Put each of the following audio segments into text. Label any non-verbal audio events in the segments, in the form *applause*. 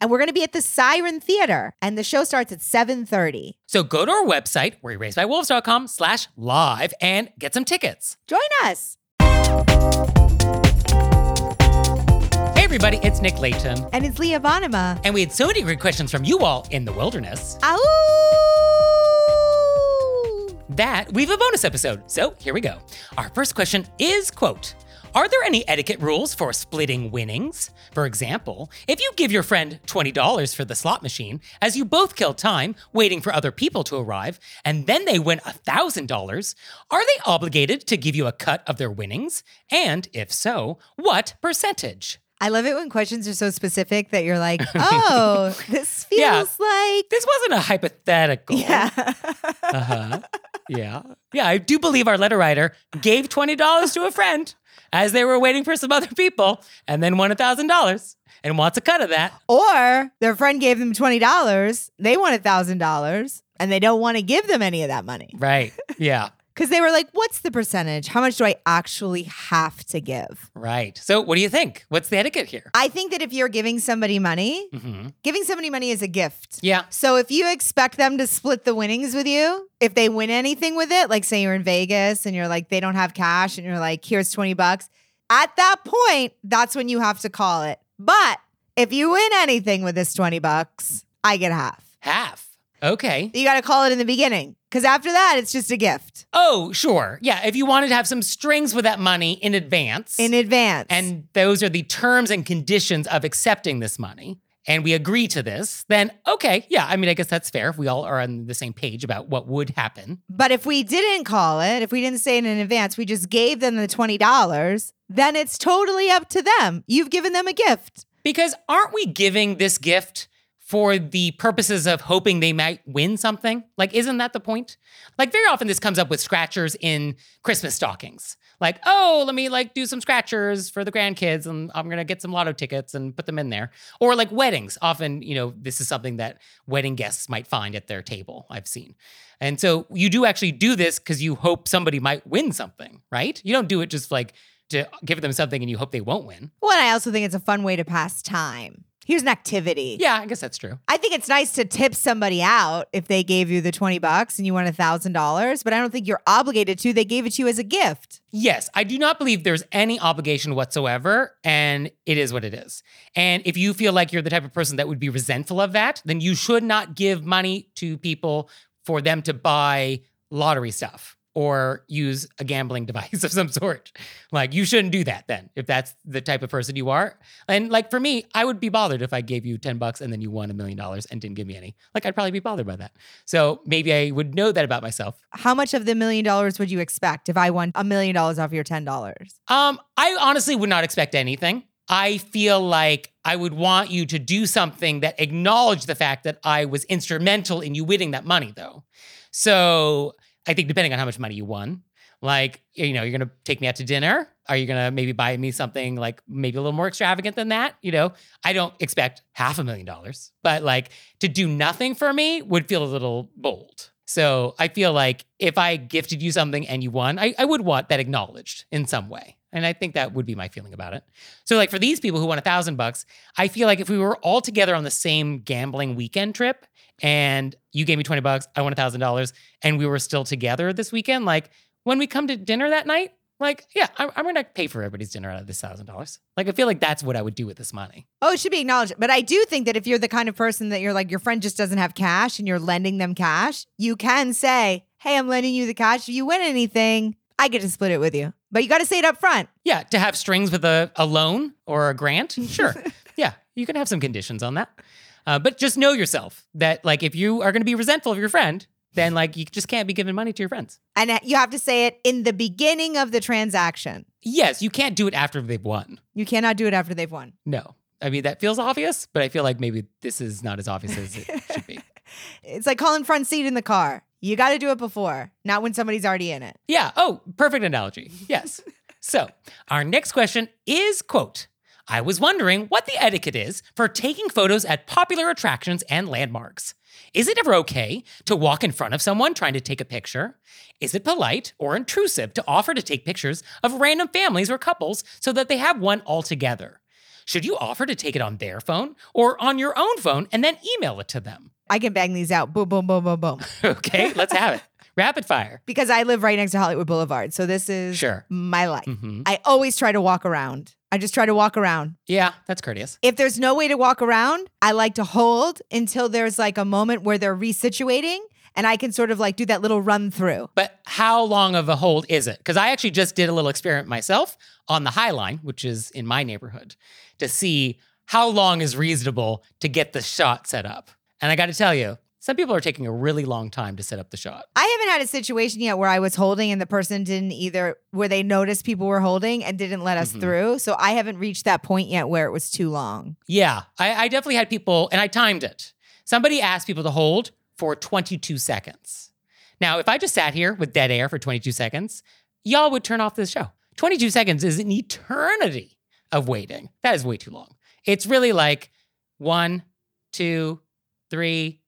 And we're going to be at the Siren Theater, and the show starts at 7:30. So go to our website, wereraisedbywolves.com slash live and get some tickets. Join us. Hey everybody, it's Nick Leighton. And it's Leah Bonnema. And we had so many great questions from you all in the wilderness Ow! that we have a bonus episode. So here we go. Our first question is, quote, are there any etiquette rules for splitting winnings? For example, if you give your friend $20 for the slot machine, as you both kill time waiting for other people to arrive, and then they win $1,000, are they obligated to give you a cut of their winnings? And if so, what percentage? I love it when questions are so specific that you're like, *laughs* "Oh, this feels Yeah. like This wasn't a hypothetical. yeah." Uh-huh. *laughs* Yeah. Yeah, I do believe our letter writer gave $20 to a friend as they were waiting for some other people and then won $1,000 and wants a cut of that. or their friend gave them $20, they want $1,000, and they don't want to give them any of that money. Right. Yeah. Cuz they were like, "What's the percentage? How much do I actually have to give?" Right. So, what do you think? What's the etiquette here? I think that if you're giving somebody money, hmm giving somebody money is a gift. Yeah. So if you expect them to split the winnings with you, if they win anything with it, like say you're in Vegas and you're like they don't have cash and you're like here's 20 bucks, at that point, that's when you have to call it. But if you win anything with this 20 bucks, I get half. Half. Okay. You got to call it in the beginning cuz after that it's just a gift Oh, sure. Yeah. If you wanted to have some strings with that money in advance. in advance. and those are the terms and conditions of accepting this money, and we agree to this, then okay, yeah, I mean, I guess that's fair if we all are on the same page about what would happen. but if we didn't call it, if we didn't say it in advance, we just gave them the $20, then it's totally up to them. You've given them a gift. Because aren't we giving this gift for the purposes of hoping they might win something? Like, isn't that the point? Like, very often this comes up with scratchers in Christmas stockings. Like, oh, let me like do some scratchers for the grandkids and I'm gonna get some lotto tickets and put them in there. Or like weddings. Often, you know, this is something that wedding guests might find at their table, I've seen. And so you do actually do this because you hope somebody might win something, right? You don't do it just like to give them something and you hope they won't win. Well, I also think it's a fun way to pass time. Here's an activity. Yeah, I guess that's true. I think it's nice to tip somebody out if they gave you the 20 bucks and you won a $1,000, but I don't think you're obligated to. They gave it to you as a gift. Yes, I do not believe there's any obligation whatsoever, and it is what it is. And if you feel like you're the type of person that would be resentful of that, then you should not give money to people for them to buy lottery stuff or use a gambling *laughs* device of some sort. Like, you shouldn't do that then, if that's the type of person you are. And like for me, I would be bothered if I gave you 10 bucks and then you won a million dollars and didn't give me any. Like, I'd probably be bothered by that. So maybe I would know that about myself. How much of the million dollars would you expect if I won a million dollars off your $10? Um, I honestly would not expect anything. I feel like I would want you to do something that acknowledged the fact that I was instrumental in you winning that money, though. So I think depending on how much money you won, like, you know, you're gonna take me out to dinner. Are you gonna maybe buy me something like maybe a little more extravagant than that? You know, I don't expect half a million dollars, but like to do nothing for me would feel a little bold. So I feel like if I gifted you something and you won, I, I would want that acknowledged in some way. And I think that would be my feeling about it. So like for these people who won a thousand bucks, I feel like if we were all together on the same gambling weekend trip and you gave me 20 bucks, I won a thousand dollars, and we were still together this weekend, like when we come to dinner that night, like, yeah, I'm, I'm gonna pay for everybody's dinner out of this thousand dollars. Like, I feel like that's what I would do with this money. Oh, it should be acknowledged. But I do think that if you're the kind of person that you're like, your friend just doesn't have cash and you're lending them cash, you can say, Hey, I'm lending you the cash. If you win anything, I get to split it with you. But you got to say it up front. Yeah, to have strings with a, a loan or a grant, sure. *laughs* yeah, you can have some conditions on that. Uh, but just know yourself that, like, if you are going to be resentful of your friend, then, like, you just can't be giving money to your friends. And uh, you have to say it in the beginning of the transaction. Yes, you can't do it after they've won. You cannot do it after they've won. No. I mean, that feels obvious, but I feel like maybe this is not as obvious as it should be. *laughs* It's like calling front seat in the car. You got to do it before, not when somebody's already in it. Yeah. Oh, perfect analogy. Yes. *laughs* so, our next question is quote, I was wondering what the etiquette is for taking photos at popular attractions and landmarks. Is it ever okay to walk in front of someone trying to take a picture? Is it polite or intrusive to offer to take pictures of random families or couples so that they have one all together? Should you offer to take it on their phone or on your own phone and then email it to them? I can bang these out. Boom, boom, boom, boom, boom. *laughs* Okay, let's have it. Rapid fire. Because I live right next to Hollywood Boulevard. So this is Sure. my life. hmm I always try to walk around. I just try to walk around. Yeah, that's courteous. If there's no way to walk around, I like to hold until there's like a moment where they're resituating and I can sort of like do that little run through. But how long of a hold is it? Because I actually just did a little experiment myself on the High Line, which is in my neighborhood, to see how long is reasonable to get the shot set up. And I got to tell you, some people are taking a really long time to set up the shot. I haven't had a situation yet where I was holding and the person didn't either, where they noticed people were holding and didn't let us Mhm. through. So I haven't reached that point yet where it was too long. Yeah, I, I definitely had people, and I timed it. Somebody asked people to hold for 22 seconds. Now, if I just sat here with dead air for 22 seconds, y'all would turn off this show. 22 seconds is an eternity of waiting. That is way too long. It's really like one, two, three,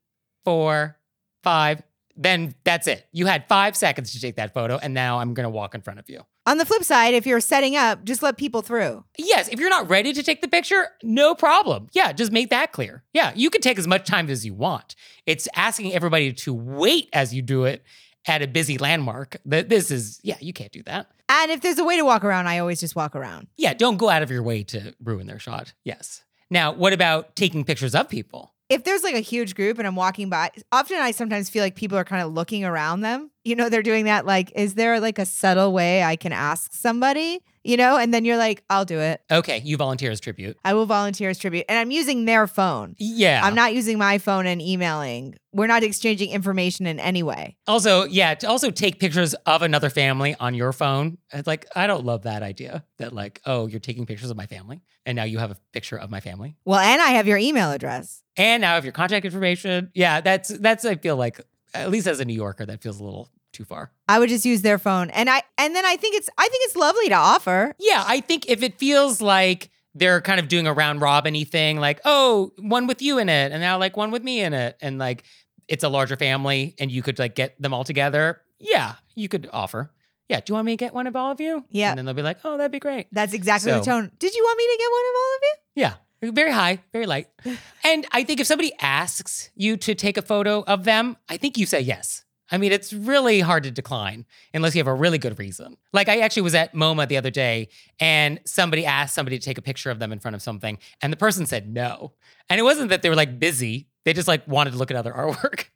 four, five. Then that's it. You had five seconds to take that photo, and now I'm gonna walk in front of you. On the flip side, if you're setting up, just let people through. Yes, if you're not ready to take the picture, no problem. Yeah, just make that clear. Yeah, you can take as much time as you want. It's asking everybody to wait as you do it at a busy landmark. That this is, yeah, you can't do that. And if there's a way to walk around, I always just walk around. Yeah, don't go out of your way to ruin their shot. Yes. Now, what about taking pictures of people? If there's like a huge group and I'm walking by, often I sometimes feel like people are kind of looking around them. You know, they're doing that like, is there like a subtle way I can ask somebody? You know, and then you're like, I'll do it. Okay, you volunteer as tribute. I will volunteer as tribute. And I'm using their phone. Yeah. I'm not using my phone and emailing. We're not exchanging information in any way. Also, yeah, to also take pictures of another family on your phone. It's like, I don't love that idea that, like, oh, you're taking pictures of my family, and now you have a picture of my family. Well, and I have your email address. And now I have your contact information. Yeah, that's that's I feel like at least as a New Yorker, that feels a little too far. I would just use their phone. And I and then I think it's I think it's lovely to offer. Yeah, I think if it feels like they're kind of doing a round robin thing, like, oh, one with you in it, and now like one with me in it, and like it's a larger family and you could like get them all together. Yeah, you could offer. Yeah, do you want me to get one of all of you? Yeah. And then they'll be like, oh, that'd be great. That's exactly the tone. Did you want me to get one of all of you? Yeah. Very high, very light. *laughs* and I think if somebody asks you to take a photo of them, I think you say yes. I mean, it's really hard to decline unless you have a really good reason. Like, I actually was at MoMA the other day and somebody asked somebody to take a picture of them in front of something, and the person said no. And it wasn't that they were like busy, they just like wanted to look at other *laughs* artwork.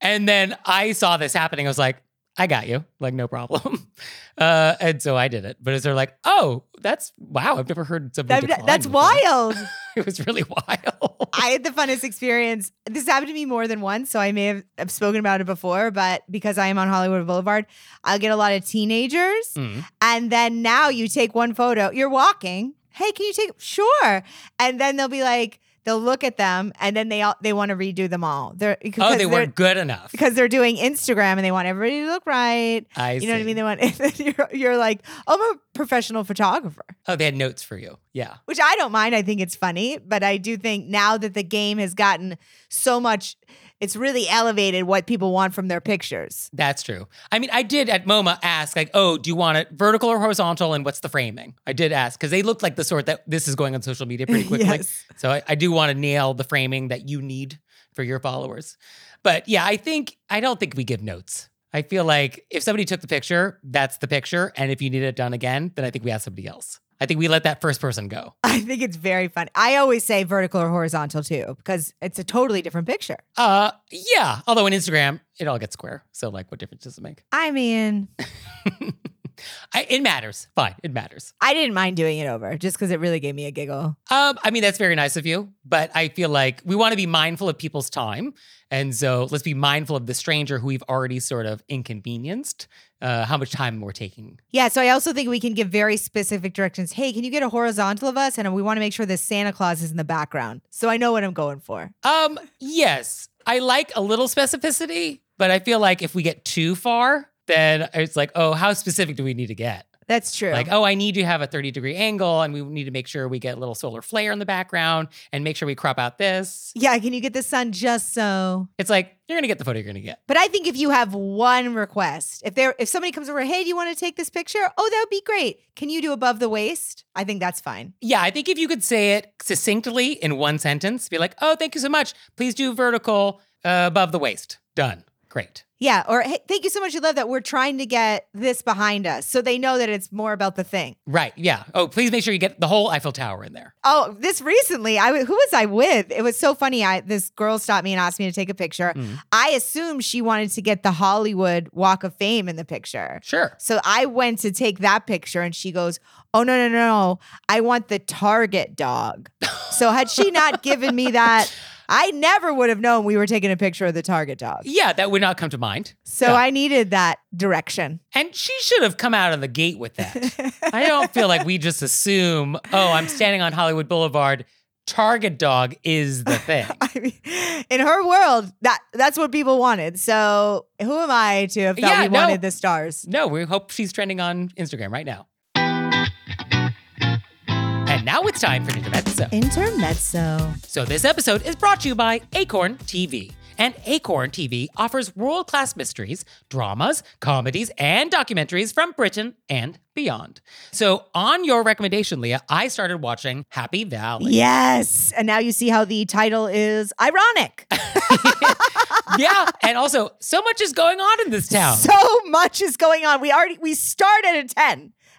And then I saw this happening. I was like, I got you, like, no problem. *laughs* Uh, and so I did it. But it's sort of like, oh, that's wow, I've never heard somebody. That- decline that's before. wild. *laughs* *laughs* It was really wild. I had the funnest experience. This happened to me more than once, so I may have, have spoken about it before, but because I am on Hollywood Boulevard, I'll get a lot of teenagers. Mm. And then now you take one photo, you're walking. Hey, can you take sure? And then they'll be like, they'll look at them and then they all they want to redo them all. They're Oh, because they they're, weren't good enough. because they're doing Instagram and they want everybody to look right. I You know what I mean? They want *laughs* you're, you're like, oh, I'm a professional photographer. Oh, they had notes for you. Yeah. which I don't mind. I think it's funny, but I do think now that the game has gotten so much, it's really elevated what people want from their pictures. That's true. I mean, I did at MoMA ask, like, oh, do you want it vertical or horizontal? And what's the framing? I did ask because they looked like the sort that this is going on social media pretty *laughs* quickly. Yes. So I, I do want to nail the framing that you need for your followers. But yeah, I think I don't think we give notes. I feel like if somebody took the picture, that's the picture. And if you need it done again, then I think we ask somebody else. I think we let that first person go. *laughs* I think it's very funny. I always say vertical or horizontal too, because it's a totally different picture. Uh yeah. Although on Instagram, it all gets square. So like what difference does it make? I mean, *laughs* I, it matters. Fine, it matters. I didn't mind doing it over just because it really gave me a giggle. Um, I mean, that's very nice of you, but I feel like we want to be mindful of people's time. And so let's be mindful of the stranger who we've already sort of inconvenienced, uh, how much time we're taking. Yeah, so I also think we can give very specific directions. Hey, can you get a horizontal of us? And we want to make sure the Santa Claus is in the background. So I know what I'm going for. Um, yes, I like a little specificity, but I feel like if we get too far, then it's like, oh, how specific do we need to get? That's true. Like, oh, I need to have a 30 degree angle and we need to make sure we get a little solar flare in the background and make sure we crop out this. yeah, can you get the sun just so? It's like, you're going to get the photo you're going to get. But I think if you have one request, if there if somebody comes over, hey, do you want to take this picture? Oh, that would be great. Can you do above the waist? I think that's fine. Yeah, I think if you could say it succinctly in one sentence, be like, oh, thank you so much. Please do vertical uh, above the waist. Done. Great. Yeah, or hey, thank you so much. I love that we're trying to get this behind us, so they know that it's more about the thing. Right. Yeah. Oh, please make sure you get the whole Eiffel Tower in there. Oh, this recently, I who was I with? It was so funny. I this girl stopped me and asked me to take a picture. Mm. I assumed she wanted to get the Hollywood Walk of Fame in the picture. Sure. So I went to take that picture and she goes, Oh, no, no, no, no. I want the Target dog. *laughs* so had she not given me that, I never would have known we were taking a picture of the Target dog. Yeah, that would not come to mind. So Yeah. I needed that direction. And she should have come out of the gate with that. I don't feel like we just assume, oh, I'm standing on Hollywood Boulevard. Target dog is the *laughs* thing. I mean, in her world, that that's what people wanted. So who am I to have thought Yeah, we no. wanted the stars? No, we hope she's trending on Instagram right now. Now it's time for Intermezzo. Intermezzo. So this episode is brought to you by Acorn TV. And Acorn TV offers world class mysteries, dramas, comedies, and documentaries from Britain and beyond. So, on your recommendation, Leah, I started watching Happy Valley. Yes. And now you see how the title is ironic. *laughs* *laughs* yeah. And also, so much is going on in this town. So much is going on. We already we start at a 10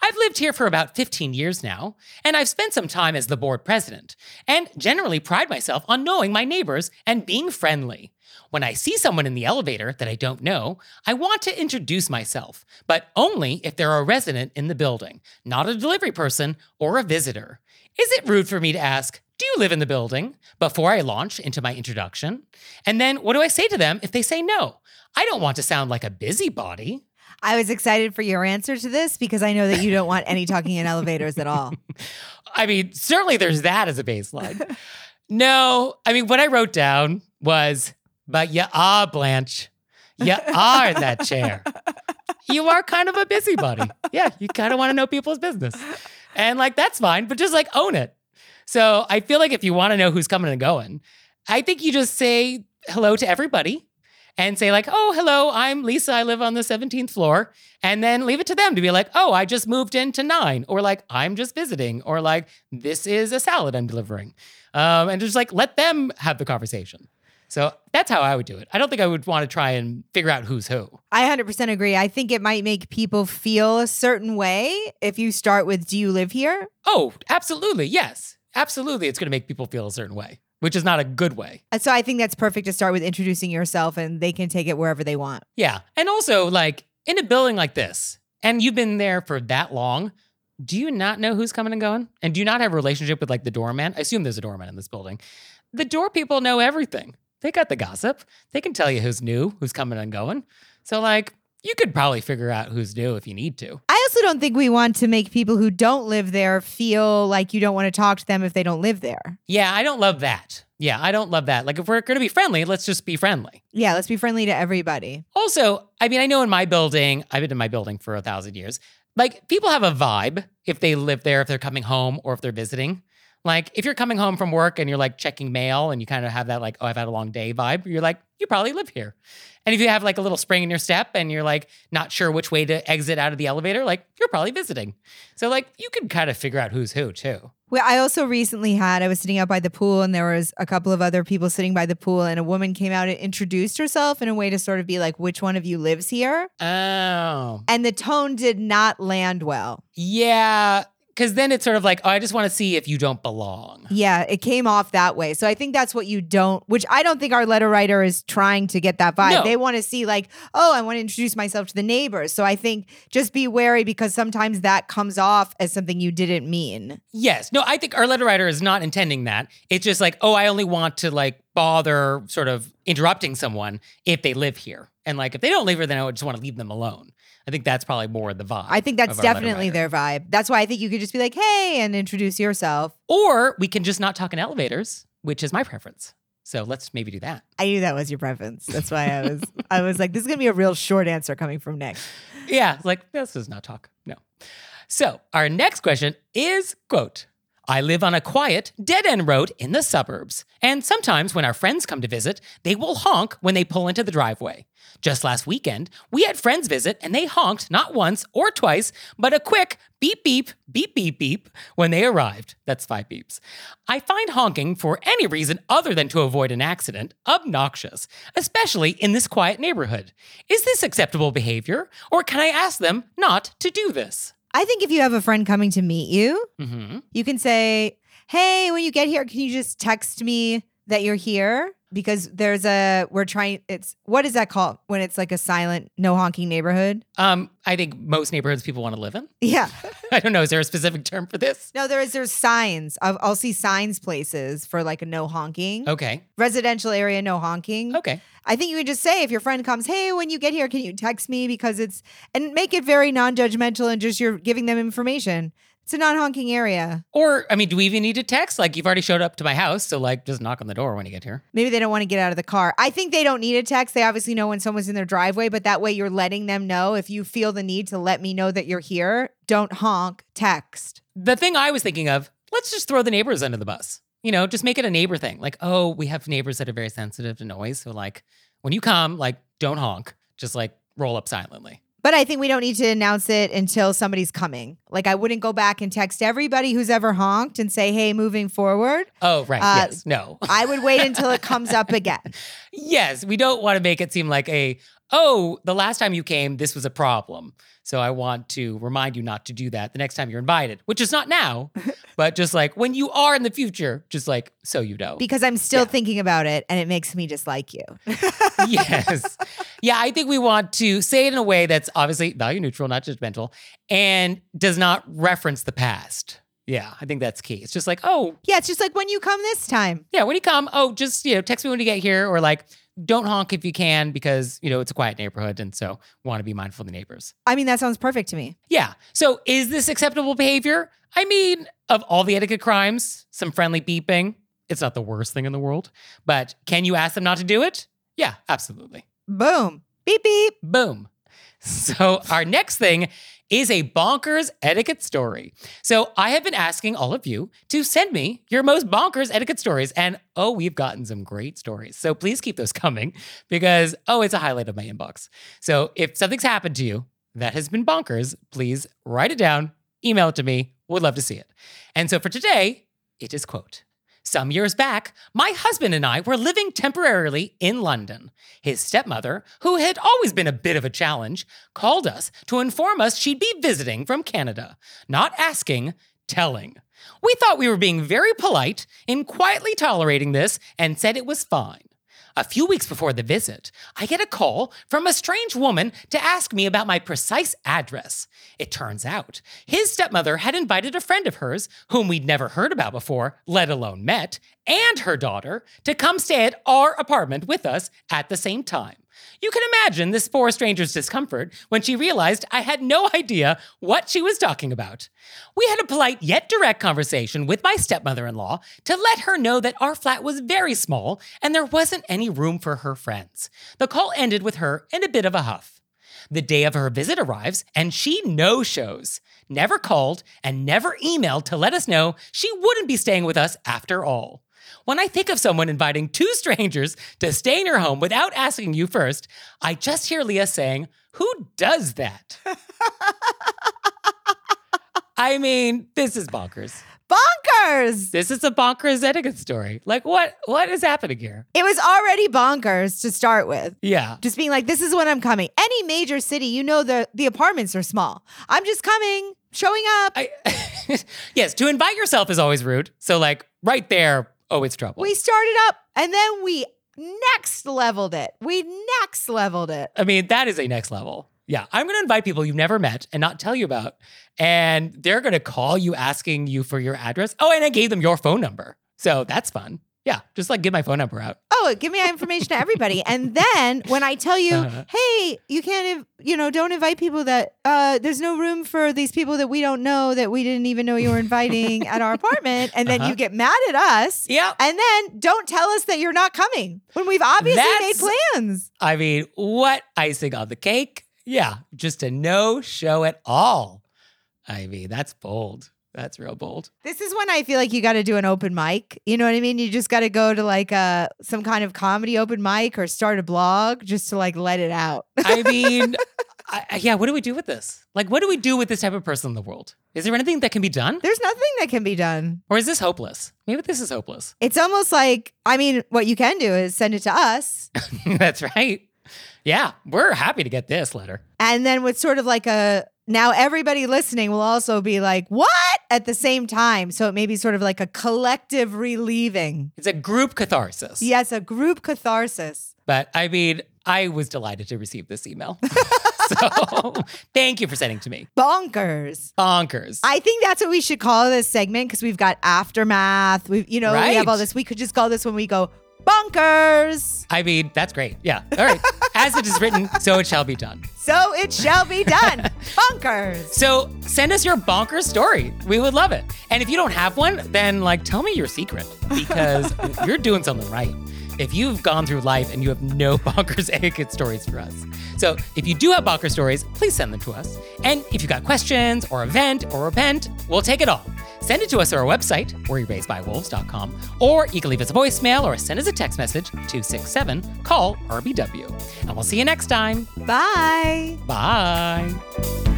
I've lived here for about 15 years now, and I've spent some time as the board president, and generally pride myself on knowing my neighbors and being friendly. When I see someone in the elevator that I don't know, I want to introduce myself, but only if they're a resident in the building, not a delivery person or a visitor. Is it rude for me to ask, Do you live in the building? before I launch into my introduction? And then what do I say to them if they say no? I don't want to sound like a busybody. I was excited for your answer to this because I know that you don't want any talking in elevators at all. I mean, certainly there's that as a baseline. no, I mean, what I wrote down was, but yeah, ah, Blanche, You are that chair. You are kind of a busybody. Yeah, you kind of want to know people's business. And like, that's fine, but just like own it. So I feel like if you want to know who's coming and going, I think you just say hello to everybody and say, like, oh, hello, I'm Lisa. I live on the 17th floor. And then leave it to them to be like, oh, I just moved into nine. Or like, I'm just visiting. Or like, this is a salad I'm delivering. Um, and just like let them have the conversation. So that's how I would do it. I don't think I would want to try and figure out who's who. I 100% agree. I think it might make people feel a certain way if you start with, Do you live here? Oh, absolutely. Yes. Absolutely. It's going to make people feel a certain way, which is not a good way. Uh, So I think that's perfect to start with introducing yourself and they can take it wherever they want. Yeah. And also, like in a building like this, and you've been there for that long, do you not know who's coming and going? And do you not have a relationship with like the doorman? I assume there's a doorman in this building. The door people know everything. They got the gossip. They can tell you who's new, who's coming and going. So, like, you could probably figure out who's new if you need to. I also don't think we want to make people who don't live there feel like you don't want to talk to them if they don't live there. Yeah, I don't love that. Yeah, I don't love that. Like, if we're going to be friendly, let's just be friendly. Yeah, let's be friendly to everybody. Also, I mean, I know in my building, I've been in my building for a thousand years. Like, people have a vibe if they live there, if they're coming home or if they're visiting. Like, if you're coming home from work and you're like checking mail and you kind of have that, like, oh, I've had a long day vibe, you're like, you probably live here. And if you have like a little spring in your step and you're like not sure which way to exit out of the elevator, like, you're probably visiting. So, like, you can kind of figure out who's who too. Well, I also recently had, I was sitting out by the pool and there was a couple of other people sitting by the pool and a woman came out and introduced herself in a way to sort of be like, which one of you lives here? Oh, And the tone did not land well. yeah. Cause then it's sort of like, oh, I just want to see if you don't belong. Yeah, it came off that way. So I think that's what you don't, which I don't think our letter writer is trying to get that vibe. No. They want to see, like, oh, I want to introduce myself to the neighbors. So I think just be wary because sometimes that comes off as something you didn't mean. Yes. No, I think our letter writer is not intending that. It's just like, oh, I only want to like bother sort of interrupting someone if they live here. And like if they don't live here, then I would just want to leave them alone. I think that's probably more the vibe. I think that's of our letter definitely their vibe. That's why I think you could just be like, hey, and introduce yourself. Or we can just not talk in elevators, which is my preference. So let's maybe do that. I knew that was your preference. That's why I was *laughs* I was like, this is gonna be a real short answer coming from Nick. Yeah, like this is not talk. No. So our next question is quote. I live on a quiet, dead end road in the suburbs, and sometimes when our friends come to visit, they will honk when they pull into the driveway. Just last weekend, we had friends visit and they honked not once or twice, but a quick beep beep, beep beep beep when they arrived. That's five beeps. I find honking for any reason other than to avoid an accident obnoxious, especially in this quiet neighborhood. Is this acceptable behavior, or can I ask them not to do this? I think if you have a friend coming to meet you, Mm-hmm. you can say, Hey, when you get here, can you just text me that you're here? Because there's a, we're trying, it's, what is that called when it's like a silent, no honking neighborhood? Um, I think most neighborhoods people want to live in. Yeah. *laughs* I don't know. Is there a specific term for this? No, there is, there's signs. I'll, I'll see signs places for like a no honking. Okay. Residential area, no honking. Okay. I think you would just say if your friend comes, hey, when you get here, can you text me? Because it's, and make it very non judgmental and just you're giving them information. It's a non honking area. Or, I mean, do we even need to text? Like, you've already showed up to my house, so like, just knock on the door when you get here. Maybe they don't want to get out of the car. I think they don't need a text. They obviously know when someone's in their driveway, but that way you're letting them know if you feel the need to let me know that you're here, don't honk, text. The thing I was thinking of, let's just throw the neighbors under the bus. You know, just make it a neighbor thing. Like, oh, we have neighbors that are very sensitive to noise. So, like, when you come, like, don't honk. Just like roll up silently. But I think we don't need to announce it until somebody's coming. Like I wouldn't go back and text everybody who's ever honked and say, hey, moving forward. Oh, right. Uh, yes. No. I would wait until it comes up *laughs* again. yes. We don't want to make it seem like a, oh, the last time you came, this was a problem. So I want to remind you not to do that the next time you're invited, which is not now, *laughs* but just like when you are in the future, just like so you know. Because I'm still Yeah. thinking about it and it makes me dislike you. *laughs* yes. Yeah, I think we want to say it in a way that's obviously value neutral, not judgmental, and does not reference the past. Yeah, I think that's key. It's just like, oh, yeah, it's just like when you come this time. yeah, when you come, oh, just, you know, text me when you get here or like, don't honk if you can because, you know, it's a quiet neighborhood. And so want to be mindful of the neighbors. I mean, that sounds perfect to me. Yeah. So is this acceptable behavior? I mean, of all the etiquette crimes, some friendly beeping, it's not the worst thing in the world. But can you ask them not to do it? Yeah, absolutely. Boom. Beep beep. Boom. *laughs* So, our next thing is a bonkers etiquette story. So, I have been asking all of you to send me your most bonkers etiquette stories. And oh, we've gotten some great stories. So, please keep those *laughs* coming because, oh, it's a highlight of my inbox. So, if something's happened to you that has been bonkers, please write it down, email it to me. Would love to see it. And so, for today, it is quote some years back, my husband and I were living temporarily in London. His stepmother, who had always been a bit of a challenge, called us to inform us she'd be visiting from Canada. Not asking, telling. We thought we were being very polite in quietly tolerating this and said it was fine. A few weeks before the visit, I get a call from a strange woman to ask me about my precise address. It turns out his stepmother had invited a friend of hers, whom we'd never heard about before, let alone met, and her daughter to come stay at our apartment with us at the same time. You can imagine this poor stranger's discomfort when she realized I had no idea what she was talking about. We had a polite yet direct conversation with my stepmother in law to let her know that our flat was very small and there wasn't any room for her friends. The call ended with her in a bit of a huff. The day of her visit arrives and she no shows, never called, and never emailed to let us know she wouldn't be staying with us after all. When I think of someone inviting two strangers to stay in your home without asking you first, I just hear Leah saying, Who does that? *laughs* I mean, this is bonkers. Bonkers. This is a bonkers etiquette story. Like, what what is happening here? It was already bonkers to start with. Yeah. Just being like, this is when I'm coming. Any major city, you know the the apartments are small. I'm just coming, showing up. I, *laughs* yes, to invite yourself is always rude. So, like, right there, oh, it's trouble. we started up and then we next leveled it. We next leveled it. I mean, that is a next level. Yeah, I'm going to invite people you've never met and not tell you about. And they're going to call you asking you for your address. Oh, and I gave them your phone number. So that's fun. Yeah, just like give my phone number out. Oh, give me information to everybody. And then when I tell you, Uh-huh. hey, you can't, you know, don't invite people that, uh, there's no room for these people that we don't know that we didn't even know you were inviting at our apartment. And then Uh-huh. you get mad at us. Yeah. And then don't tell us that you're not coming when we've obviously made plans. I mean, what icing on the cake? Yeah, just a no show at all. I mean, that's bold. That's real bold. This is when I feel like you got to do an open mic. You know what I mean? You just got to go to like a some kind of comedy open mic or start a blog just to like let it out. I *laughs* mean, I, I- yeah, what do we do with this? Like, what do we do with this type of person in the world? Is there anything that can be done? There's nothing that can be done. Or is this hopeless? Maybe this is hopeless. It's almost like I mean, what you can do is send it to us, *laughs* That's right. Yeah, we're happy to get this letter. and then with sort of like a now everybody listening will also be like, "What?" At the same time. So it may be sort of like a collective relieving. It's a group catharsis. Yes, a group catharsis. But I mean, I was delighted to receive this email. *laughs* so thank you for sending to me. Bonkers. Bonkers. I think that's what we should call this segment because we've got aftermath. We've, you know, we have all this. We could just call this when we go bonkers. I mean, that's great. Yeah. All right. *laughs* As it is written, so it shall be done. So it shall be done. *laughs* bonkers. So send us your bonkers story. We would love it. And if you don't have one, then like tell me your secret because *laughs* you're doing something right. If you've gone through life and you have no bonkers etiquette stories for us. So if you do have bonkers stories, please send them to us. And if you've got questions or event or repent, we'll take it all. Send it to us at our website, wereraisedbywolves.com, or you can leave us a voicemail or send us a text message 267 call RBW. And we'll see you next time. Bye. Bye.